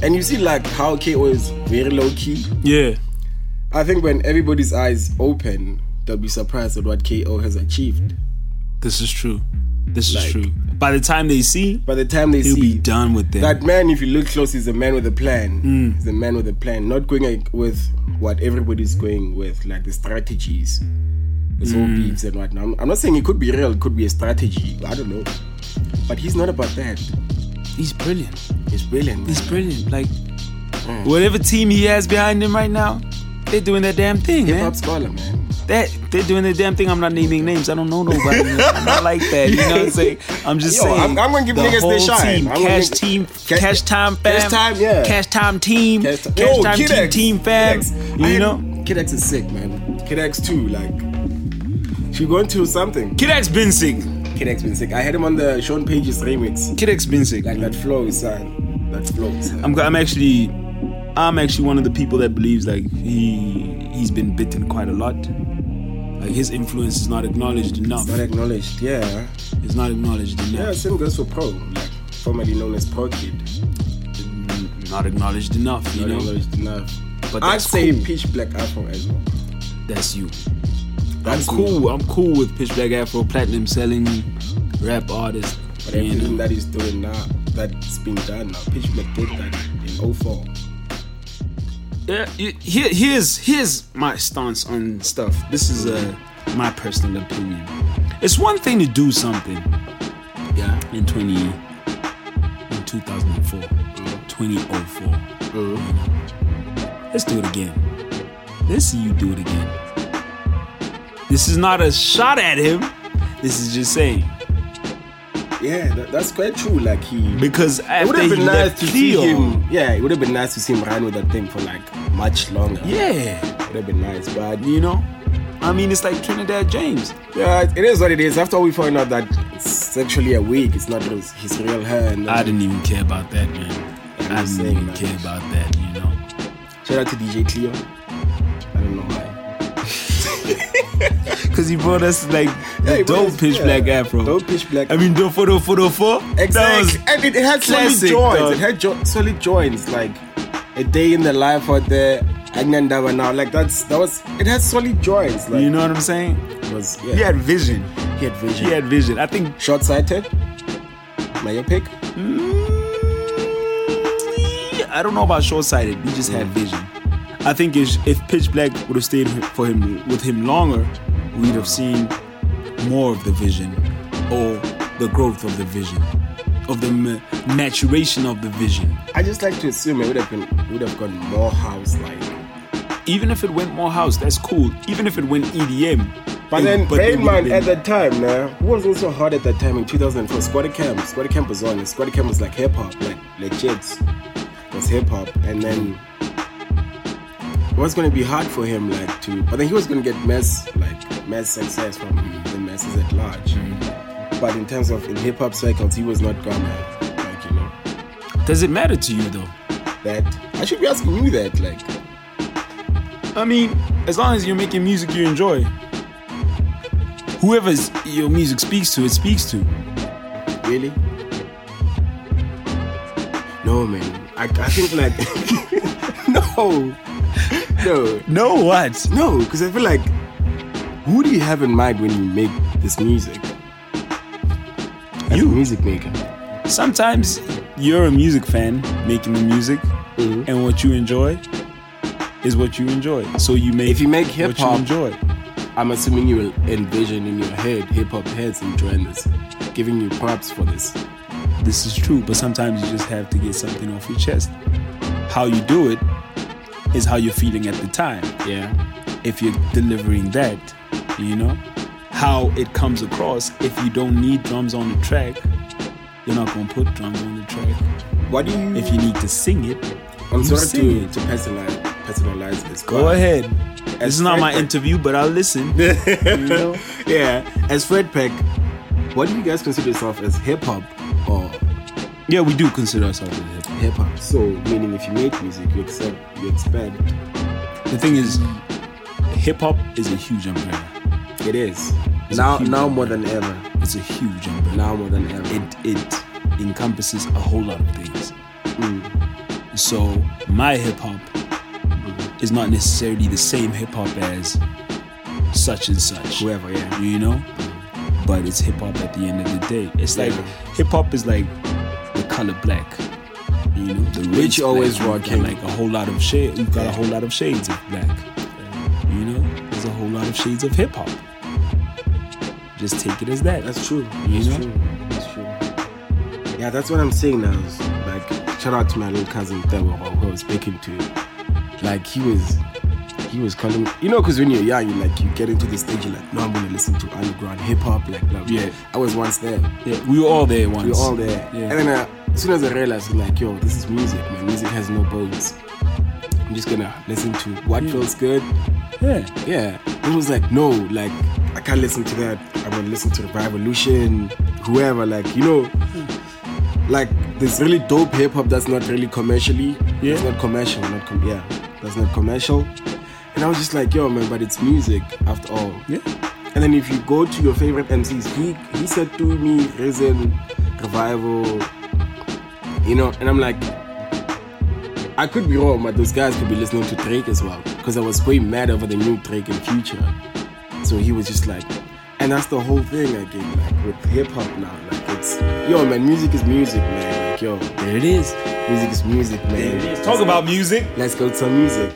and you see like how KO is very low key. Yeah, I think when everybody's eyes open, they'll be surprised at what KO has achieved. this is true. This Like- is true. By the time they see, By the time they he'll see be done with them. that man, if you look close, he's a man with a plan. Mm. He's a man with a plan, not going like, with what everybody's going with, like the strategies, this whole Mm. beefs and whatnot. I'm, I'm not saying it could be real, it could be a strategy. I don't know, but he's not about that. He's brilliant. He's brilliant. He's man. brilliant. Like whatever team he has behind him right now, they're doing their damn thing, Hip man. hop scholar, man. That they're doing their damn thing. I'm not naming names. I don't know nobody. I'm not *laughs* like that. You know what I'm saying? I'm just Yo, saying. I'm- I'm gonna give the niggas their whole shine. Team, I'm cash team, Ca- cash time fam, Cash Time, yeah. cash time team, Cash cash, Yo, time team, team fam. You know, Kid X is sick, man. Kid X too, like. She going to something. Kid X been sick. Kid X been sick. I had him on the Sean Pages remix. Kid X been sick. Like that flow is son. That flow is. Uh, I'm, I'm actually, I'm actually one of the people that believes like he he's been bitten quite a lot. Like his influence is not acknowledged enough. Not acknowledged, yeah. It's not acknowledged enough. Yeah, same goes for Pro, like formerly known as Pro Kid. Not acknowledged enough. You Not know, acknowleded enough. but I'd say cool. Pitch Black Afro as well. That's you. I'm cool. I'm cool with Pitch Black Afro platinum selling rap artist. But everything that he's doing now, that's been done now. Pitch Black did that in 04. Yeah, here, here's here's my stance on stuff. This is uh, my personal opinion. It's one thing to do something, yeah, in 20 in 2004, 2004. Let's do it again. Let's see you do it again. This is not a shot at him. This is just saying Yeah, that, that's quite true. Like he. because It would have been nice to see Cleo, him. Yeah, it would have been nice to see him run with that thing for like much longer. yeah, would have been nice. But you know, I mean, it's like Trinidad James. yeah, it is what it is. After we found out that it's actually a wig, it's not his, his real hair. And I didn't even care about that, man. I didn't even care about that, you know. Shout out to DJ Cleo. *laughs* Because he brought us like the Yeah, dope pitch yeah, black afro. Dope pitch black. I mean, dope photo photo four. That Exactly. was and it, it had solid joints. dog. It had jo- solid joints. Like a day in the life out there. Agnandava now. Like that's that was it had solid joints. Like you know what I'm saying? it was yeah. He had vision. he had vision. He had vision. I think short sighted. My pick. Mm, I don't know about short sighted. He just had mm. vision. I think if, if Pitch Black would have stayed for him with him longer, we'd have seen more of the vision or the growth of the vision of the maturation of the vision. I just like to assume it would have been would have gone more house like. Even if it went more house, that's cool. Even if it went EDM. But it- then, it bear in mind, been- at that time, now, who was also hot at that time in 2004? Skwatta Kamp. Skwatta Kamp was on. and Skwatta Kamp was like hip hop, like legit. It was hip hop. And then was going to be hard for him, like, to. But then he was going to get mass, like, mass success from the masses at large. But in terms of in hip hop circles, he was not gonna, like, you know, Does it matter to you though? that. I should be asking you that, like, I mean, as long as you're making music you enjoy. Whoever's your music speaks to, it speaks to. Really? No, man. I, I think like *laughs* no, no, No, what? no. Because I feel like who do you have in mind when you make this music? As You. a music maker. Sometimes you're a music fan making the music, Mm-hmm. and what you enjoy is what you enjoy. So you make If you make hip-hop- enjoy. I'm assuming you envision in your head hip hop heads enjoying this, giving you props for this. This is true, but sometimes you just have to get something off your chest. How you do it is how you're feeling at the time. Yeah. If you're delivering that, you know, how it comes across. If you don't need drums on the track, you're not gonna put drums on the track. What do you? If you need to sing it, I'm sorry to it. to personalize personalize this. Go but- ahead. This is not my Fred- interview, but I'll listen. *laughs* you know? yeah. As Frat Pack, what do you guys consider yourself as hip hop or Yeah, we do consider ourselves a hip hop. Hip hop? So, meaning if you make music, you accept, you expect. The thing is, hip hop is a huge umbrella. It is It's now now umbrella. more than ever. It's a huge umbrella. Now more than ever. it it encompasses a whole lot of things. Mm. So my hip hop is not necessarily the same hip hop as such and such. Whoever, yeah. You know? But it's hip hop at the end of the day. It's like hip hop is like the color black. You know, the rich always rocking. like a whole lot of shade. You've got a whole lot of shades of black. You know, there's a whole lot of shades of hip hop. Just take it as that. That's true. You That's know? true. That's true. Yeah, that's what I'm saying now. is, Like, shout out to my little cousin Theo, who I was speaking to. Like, he was, he was calling. You know, because when you're young, you like you get into the stage, you're like, no, I'm gonna listen to underground hip hop, like, blah, blah. Yeah. I was once there. Yeah, we were all there once. We were all there. Yeah. And then uh, as soon as I realized, like, yo, this is music, man. Music has no bones. I'm just gonna listen to what feels good. yeah. Yeah. It was like, no, like, I can't listen to that. I'm gonna listen to the Revolution, whoever, like, you know. Hmm. Like, there's really dope hip hop that's not really commercially. Yeah. It's not commercial, not com- yeah. That's not commercial. And I was just like, yo, man, but it's music after all. Yeah. And then if you go to your favorite MCs, he he said to me, Risen, Revival, you know, and I'm like, I could be wrong, but those guys could be listening to Drake as well. Because I was way mad over the new Drake in Future. So he was just like, and that's the whole thing i again, like with hip hop now. Like it's, yo, man, music is music, man. Like, yo, There it is. music is music, man. Talk about music. Let's go to some music.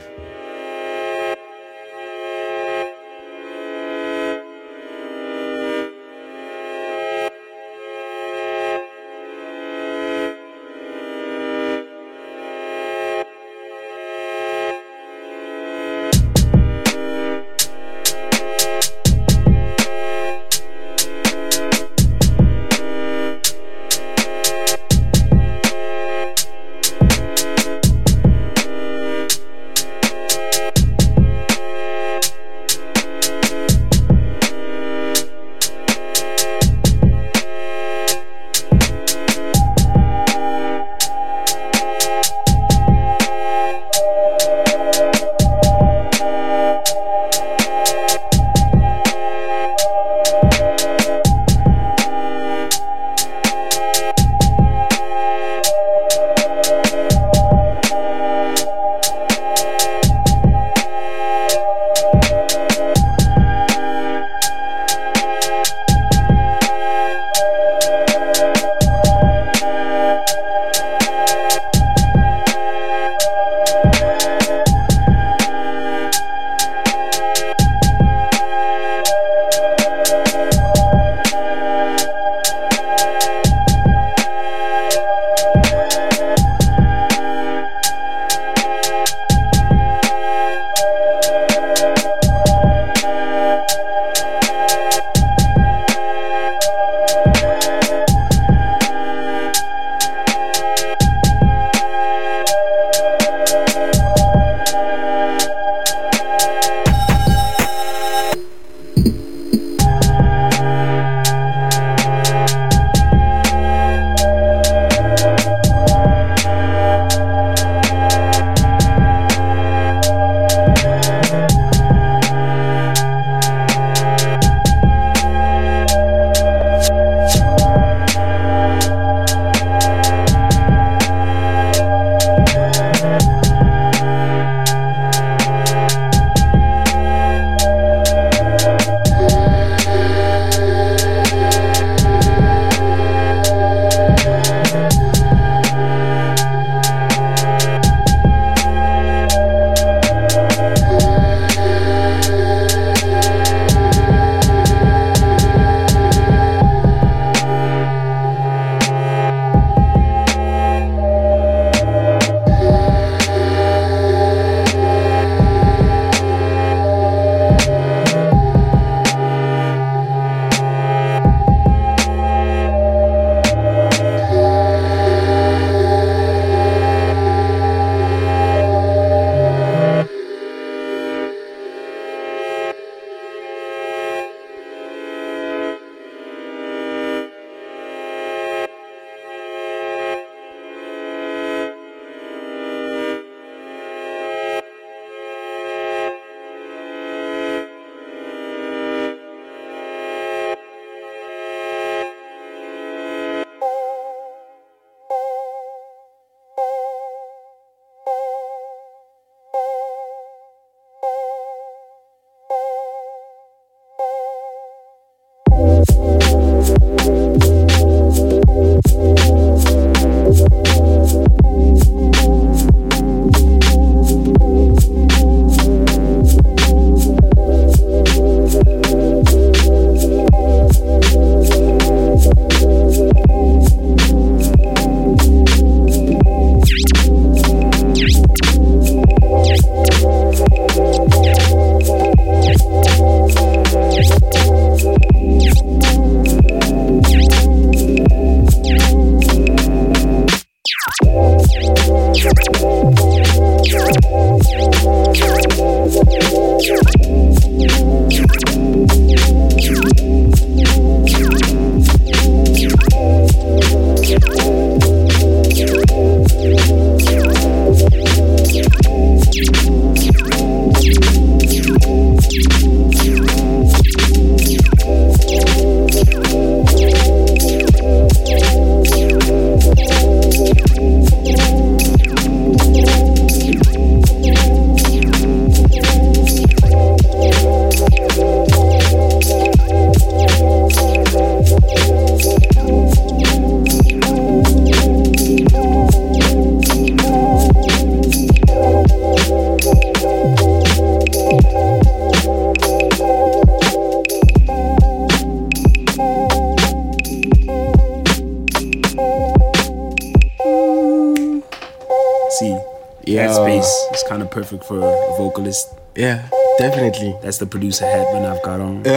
Perfect for a vocalist. Yeah, definitely. That's the producer hat when I've got on. *laughs* you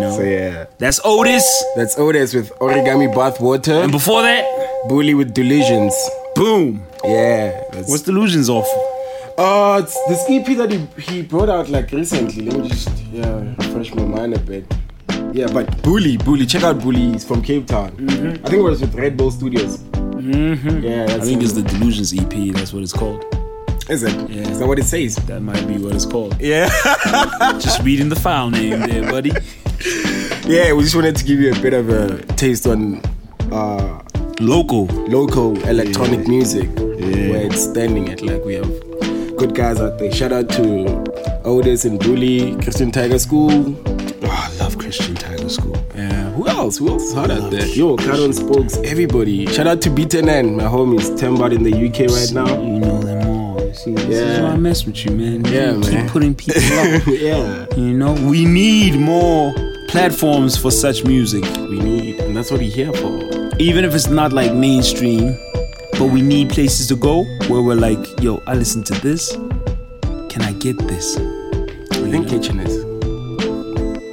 know. So yeah, That's Otis. that's Otis with Origami Bath Water. And before that, Bully with Delusions. boom. Yeah. That's, What's Delusions off? Uh, it's this EP that he, he brought out like recently. Let me just yeah refresh my mind a bit. Yeah, but Bully, Bully, check out Bully. He's from Cape Town. I think it was with Red Bull Studios. Mm-hmm. Yeah, that's I think it's the Delusions EP. That's what it's called. Is it? Yeah. Is that what it says? That might be what it's called. Yeah. *laughs* Just reading the file name there, buddy. yeah, we just wanted to give you a bit of a taste on uh, Local. local electronic Yeah. music, Yeah. where it's standing at. Like we have good guys out there. Shout out to Otis and Bully, Christian Tiger School. Oh, I love Christian Tiger who else? Who else is hot out there? Yo, Caron Spokes, everybody. Shout out to B10N, my homies, Tembot in the UK right now. You know them all. See, this is Yeah. why I mess with you, man. Yeah, you man. Keep putting people *laughs* up. yeah, You know, we need more platforms for such music. we need, and that's what we're here for. Even if it's not like mainstream, but we need places to go where we're like, yo, I listen to this. Can I get this? I think kitchen is.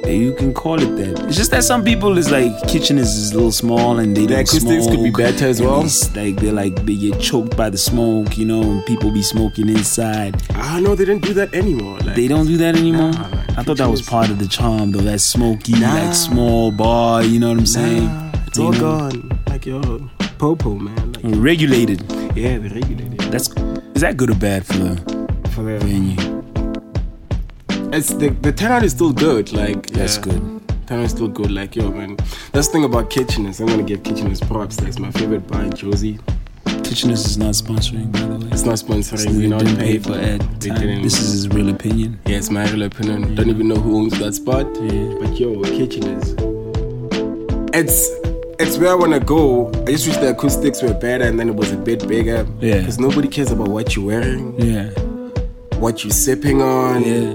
You can call it that. It's just that some people is like kitchen is, is a little small and they The acoustics could be smoke, better as well. it's Like they're like they get choked by the smoke, you know, and people be smoking inside. Ah, no, they don't do that anymore. Like, They don't do that anymore. Nah, man. I thought that was part of the charm, though. That smoky, Nah. like small bar. You know what I'm saying? Nah, it's You all know? gone. Like yo, popo man. Like, Regulated. yeah, they regulated. That's is that good or bad for the For for the venue. It's the the turnout is still good. Like That's yeah. good. Turnout is still good. Like yo, man. That's the thing about Kitcheners. I'm gonna give Kitcheners props. That's my favorite bar, Jozi. Kitcheners is not sponsoring, by the way. It's not sponsoring. We didn't pay for ad. This is his real opinion. Yeah, it's my real opinion. Don't even know who owns that spot. Yeah. But yo, Kitcheners. It's it's where I wanna go. I just wish the acoustics were better and then it was a bit bigger. Yeah. Because nobody cares about what you're wearing, Yeah. what you're sipping on. Yeah.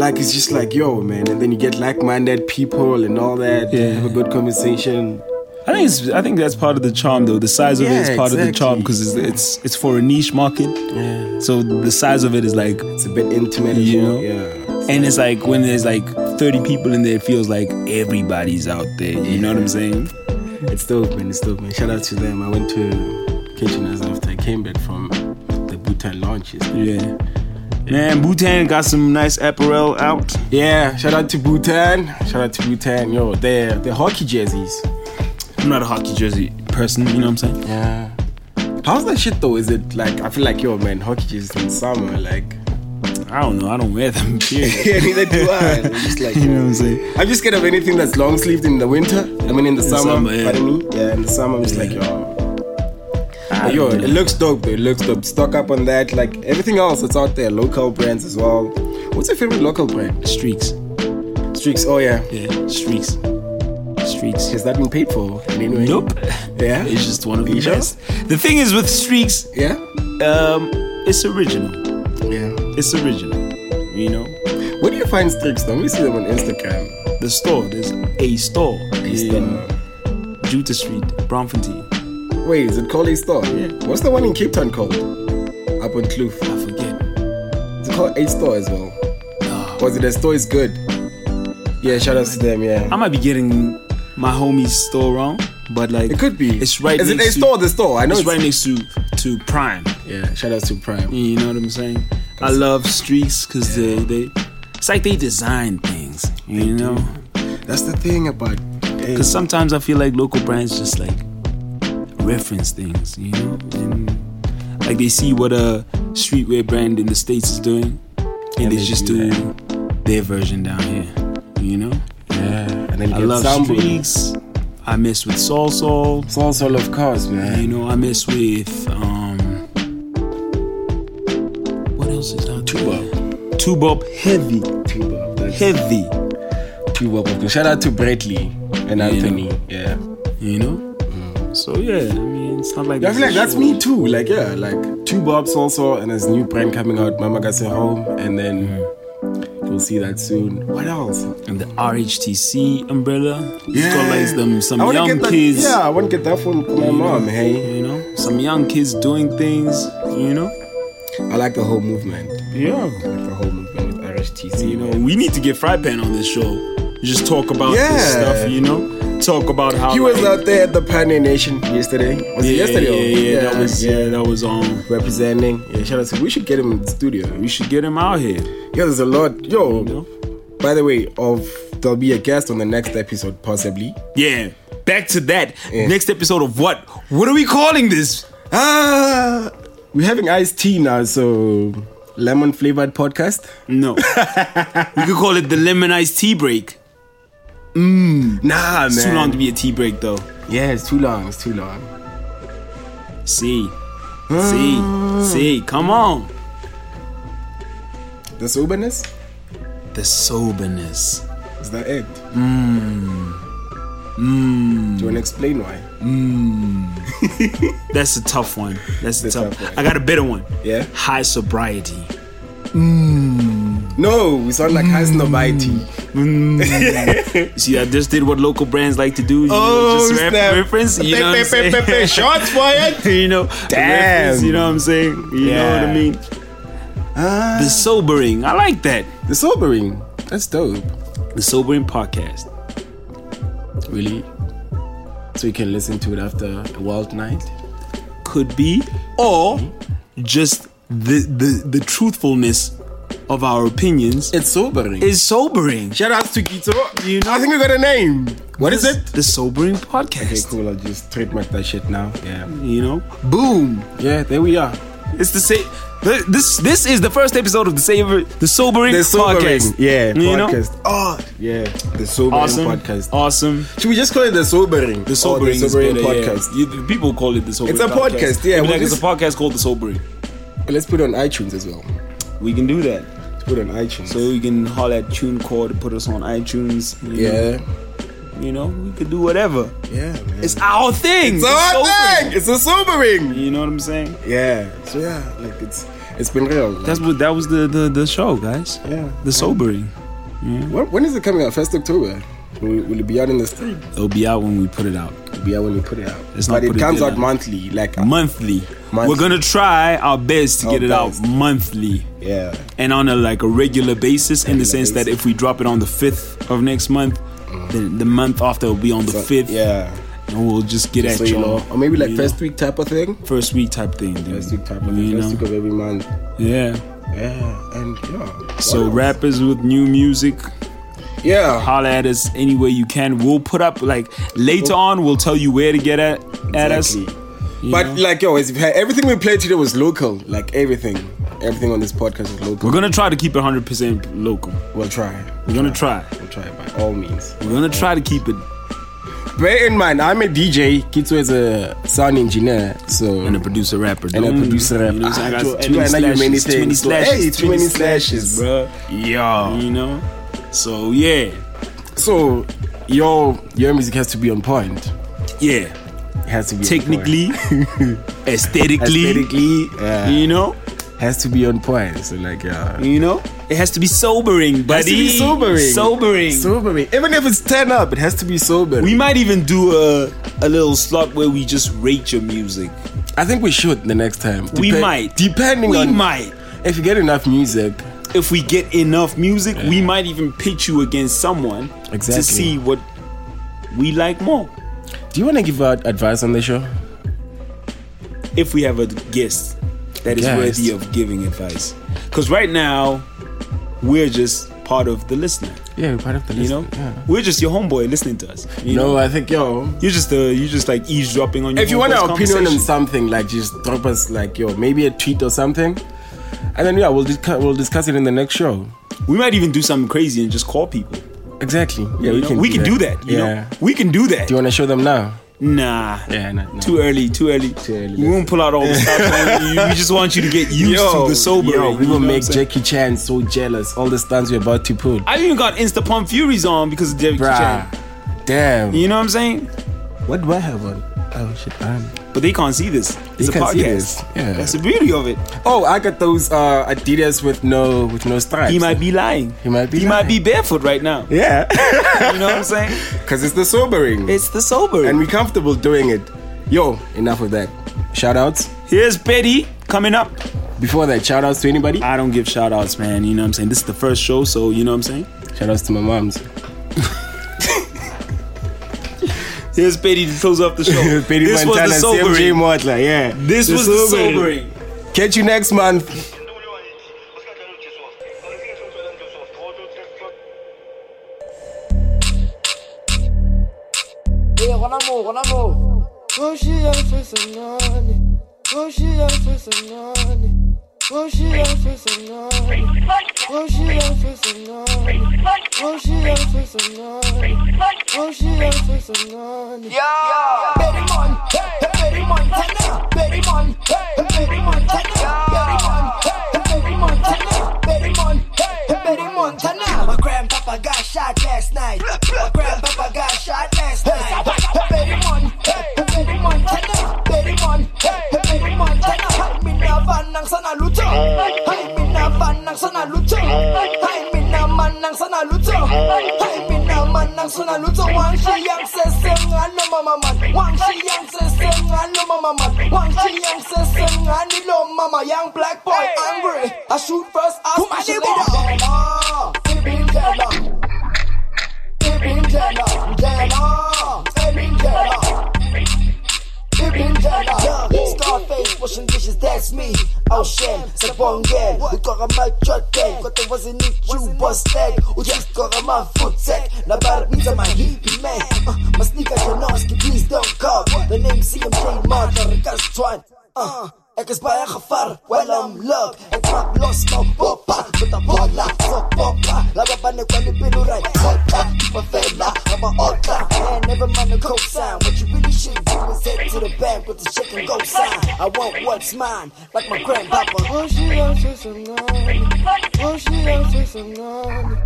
Like it's just like yo, man, and then you get like-minded people and all that. Yeah. Have a good conversation. I think it's. I think that's part of the charm, though. The size of it Yeah, is part of the charm because it's, it's it's for a niche market. Yeah. So the size of it is like, It's a bit intimate You know? Yeah. and it's like when there's like 30 people in there, it feels like everybody's out there. You know what I'm saying? It's dope, man. It's dope, man. Shout out to them. I went to Kitcheners after I came back from the Butan launches. Yeah. Man, Butan got some nice apparel out. Yeah, shout out to Butan. Shout out to Butan. Yo, they're they're hockey jerseys. I'm not a hockey jersey person, you know what I'm saying? Yeah. How's that shit though? Is it like I feel like yo man, hockey jerseys in summer, like I don't know. I don't wear them. *laughs* Period. yeah, neither do I. *laughs* I'm just like you know what I'm saying? I'm just scared of anything that's long sleeved in the winter. I mean in the summer, summer, yeah. pardon me. Yeah, in the summer I'm just like yo. I yo, it looks dope though. It looks dope. Stock up on that. Like everything else that's out there, local brands as well. What's your favorite local brand? Streaks. Streaks. Oh yeah. Yeah, streaks. Streaks. Has that been paid for in any way? Nope. Yeah. It's just one of the You sure? best. The thing is with streaks, Yeah. um, it's original. Yeah. It's original. You know, Where do you find streaks though? Let me see them on Instagram. the store. There's a store in store. Juta Street, Braamfontein. Wait, is it called a store? Yeah. What's the one in Cape Town called? Up on Kloof. I forget. Is it called a store as well? Ah. Was it a store is good? Yeah, shout out to them, yeah. I might be getting my homie's store wrong, but like it could be. It's right. Is it next a store or the store? I know It's it's, right next to to Prime. Yeah, shout out to Prime. You know what I'm saying? I love streaks because they they. It's like they design things. You know. That's the thing about Because sometimes I feel like local brands just like reference things, you know, and like they see what a streetwear brand in the states is doing, and, And they, they just do do their version down here, you know. Yeah, and then I get love streaks. I mess with Soul Soul. Also of course, man. You know, I mess with um. What else is out there? Tubop heavy, that's heavy. Course. Shout out to Bradley and Anthony. Yeah. You know. So yeah, I mean, it's not like Yeah, I feel like that's me too. Like, yeah, like two bobs also, and there's a new brand coming out, Mama Gase Home, and then mm-hmm. you'll see that soon. What else? and the RHTC umbrella. Got like them some young that, kids. Yeah, I want to get that from my mom. Hey, You know, some young kids doing things. You know, I like the whole movement. yeah. I like the whole movement with RHTC. You know, we need to get Fry Pan on this show. Just talk about this stuff. You know, talk about how he was like, out there at the Pioneer Nation yesterday. Was yeah, it yesterday? or- Yeah, yeah, that was yeah, that was um. representing. Yeah, shout out to. We should get him in the studio. We should get him out here. Yeah, there's a lot. Yo, You know? by the way, of there'll be a guest on the next episode, possibly. Yeah. Back to that Yeah. next episode of what? What are we calling this? Ah, we're having iced tea now, so lemon flavored podcast. No, *laughs* we could call it the lemon iced tea break. Mm. Nah, It's man. too long to be a tea break though. Yeah, it's too long. It's too long. See, ah. see, see. Come on. The soberness The soberness. is that it? Mmm. Mmm. Do you want to explain why? Mm. *laughs* That's a tough one. That's a tough. tough one. I got a better one. Yeah. High sobriety. Mm. No, we sound like high mm. mm. *laughs* snobiety. See, I just did what local brands like to do. You Oh, know, just ref- snap. reference. You know what I'm saying? Shots *laughs* fired. you know, Damn. you know what I'm saying? You know what I Yeah. mean? Ah. the sobering. I like that. The sobering. That's dope. The sobering podcast. Really. So you can listen to it after a wild night. could be, or mm-hmm. just the the the truthfulness of our opinions It's sobering. It's sobering. Shout out to Gito. You know, I think we got a name. What is it? The sobering Podcast. Okay, cool. I'll just trademark that shit now. Yeah. You know, boom. Yeah, there we are. It's the same. This this is the first episode of the Saver the Sobering The sobering, podcast. yeah, You know? podcast. Oh, yeah, the sobering Awesome. podcast. Awesome. Should we just call it the sobering? The Sobering, the sobering better, podcast. Yeah. People call it the Sobering. It's a podcast, yeah, we'll like it's a podcast called the Sobering. Let's put it on iTunes as well. We can do that. Let's put on iTunes. So you can holler at TuneCore to put us on iTunes. you know? yeah, You know, we could do whatever. yeah, man. It's our thing. It's the our Sobering. thing. It's a sobering. You know what I'm saying? Yeah. So yeah, like it's it's been real. That's what that was the the, the show, guys. yeah. The sobering. When, when is it coming out? First October. Will, will it be out in the street? It'll be out when we put it out. It'll be out when you put it out. It's not but it it comes out now. monthly. Like uh, Monthly. Monthly. We're gonna try our best to Our get it best. out monthly. yeah. And on a like a regular basis, in the Regular sense that if we drop it on the fifth of next month, mm. then the month after will be on the So, fifth. Yeah. And we'll just get at So you know, or maybe like first know? week type of thing. first week type thing. Dude. First week type of You thing. First know? week of every month. Yeah. Yeah, and yeah. So else? rappers with new music, Yeah. holler at us any way you can. We'll put up like later on. We'll tell you where to get at at Exactly. us. But know? like yo, everything we played today was local. Like everything, everything on this podcast is local. we're gonna try to keep it 100% local. We'll try. We're gonna try. We'll try by all means. We're gonna try to keep it Bear in mind, I'm a DJ. Kitso is a sound engineer. So and a producer rapper. And a producer rapper. You know saying? I got Joe, too many I know you many slashes, too many things. So, slashes, hey, too too many many slashes, slashes. bro. yeah. You know. So yeah, So your your music has to be on point. yeah. Has to be Technically, *laughs* aesthetically, aesthetically, yeah, you know, has to be on point. So like yeah. you know, it has to be sobering, buddy. Has to be sobering. Sobering. Sobering. Even if it's turn up, it has to be sobering. we might even do a a little slot where we just rate your music. I think we should the next time. We might. Depending We on might. if you get enough music. If we get enough music, we might even pitch you against someone to see what we like more. Do you want to give out advice on the show? if we have a guest that is Guest. worthy of giving advice. Because right now, we're just part of the listener. Yeah, we're part of the listener. You know, Yeah. we're just your homeboy listening to us. You no, know, I think yo. you're just uh, you're just like eavesdropping on your. If you want our opinion on something, like just drop us like yo, maybe a tweet or something, and then yeah, we'll discuss we'll discuss it in the next show. we might even do something crazy and just call people. Exactly. Yeah, You know? we can do that. You yeah. know, we can do that. Do you want to show them now? nah, Yeah, no, no. too early, too early. Too early, We won't pull out all the stuff. *laughs* We just want you to get used to the sober. Yo, we will make Jackie Chan so jealous. All the stunts we're about to put. I even got Insta Pump Furies on because of Jackie Bruh. Chan. Damn. You know what I'm saying? What do I have on? Oh shit, I'm. But they can't see this. It's a can't podcast. see this. Yeah. That's the beauty of it. Oh, I got those uh, Adidas with no with no stripes. He might be lying. He might be He might be barefoot right now. Yeah, You know what I'm saying? *laughs* because it's the sobering, It's the sobering. and we're comfortable doing it. Yo, enough of that. Shout outs. Here's Betty coming up. Before that, shout outs to anybody. I don't give shout outs, man. You know what I'm saying? This is the first show, so you know what I'm saying? Shout outs to my moms. Here's Betty to close off the show. *laughs* Petey this was Montana, the CMJ sobering. Mortler, yeah. This was the sobering. Catch you next month. Yeah, run amour, run amour. Roxia fez a nani. Roxia fez a nani. Roxia fez a nani. Roxia fez a nani. Roxia fez a nani. Roxia fez ng sanaluto. Wang siyang sesengan no mamaman. Wang siyang sesengan no mamaman. Wang siyang sesengan ni lo mama. Young black boy angry. I shoot first, I smash it later. Tipping Jella. Tipping Jella. Jella. Tipping Jella. Tipping Jella. Washing dishes, that's me. Oh shit, sa bongen. Ikaw ka mag-jotek. Kung ito wasn't it, you bust leg. Ujas ko ka ma-footsek. Nabarap minsan my hippie man. Uh, mas ni ka Janoski, please don't call. The name CMJ Martha Castron. Uh, Ek is baie gevaar, well I'm luck Ek maak los nou poppa Met a bolla, so poppa Laba bane kwa ni pilu rai Hota, kipa vela, I'm a otta Man, never mind the cosign What you really should do is head to the bank With the check and go sign. I want what's mine Like my grandpapa. Oh, she else is a nanny Oh, she else is a nanny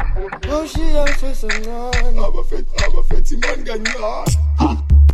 Oh, she else is a nanny Abafethi abafethi man kancane. Hey, baby man, hey,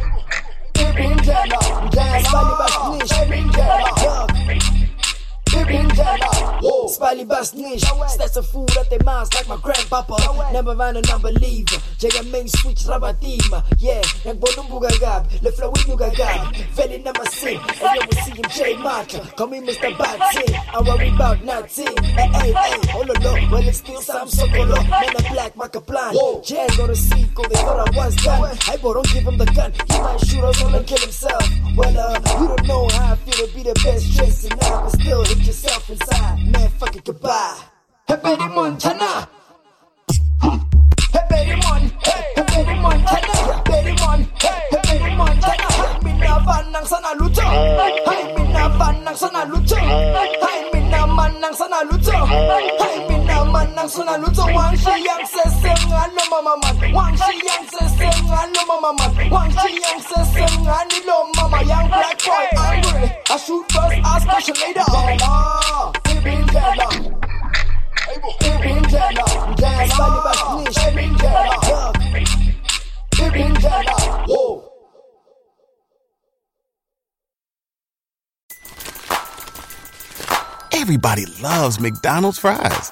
yeah, Ibindlela, Spali Basnish, Ibindlela, Ibindlela, whoa, Spali Basnish, stats of food at their mouths like my grandpapa. Never mind a non-believer, Jaya main switch rabatima, yeah, yang bonum bugagab, le flowing nugagab, very number sin, and you will see him J Mata, call me Mr. Batsy, I worry about nothing, hey, hey, hey, all alone, well it's still some sokolo, man a black marker plan, Jan go to Seco, they thought I was done, I but don't give him the gun, he might shoot us all and kill himself, well uh, you don't know how I feel to be the best dressed and now, but still hit yourself inside, man fuck it goodbye, hey Montana, Hey, baby man, hey, hey, baby man, tana, baby man, hey, hey, baby man, tana. Hay mina vanang sana luto, hay mina vanang sana luto, hay mina manang sana luto, hay mina manang sana luto. Wang shi yang se se ngalo mama man, wang shi yang se se ngalo mama man, wang shi yang se se ngani lo mama young black boy angry. I shoot first, ask question later. Oh, baby, yeah, Ibindlela, dance bali basnish Ibindlela, yuck Ibindlela, whoa. Everybody loves McDonald's fries.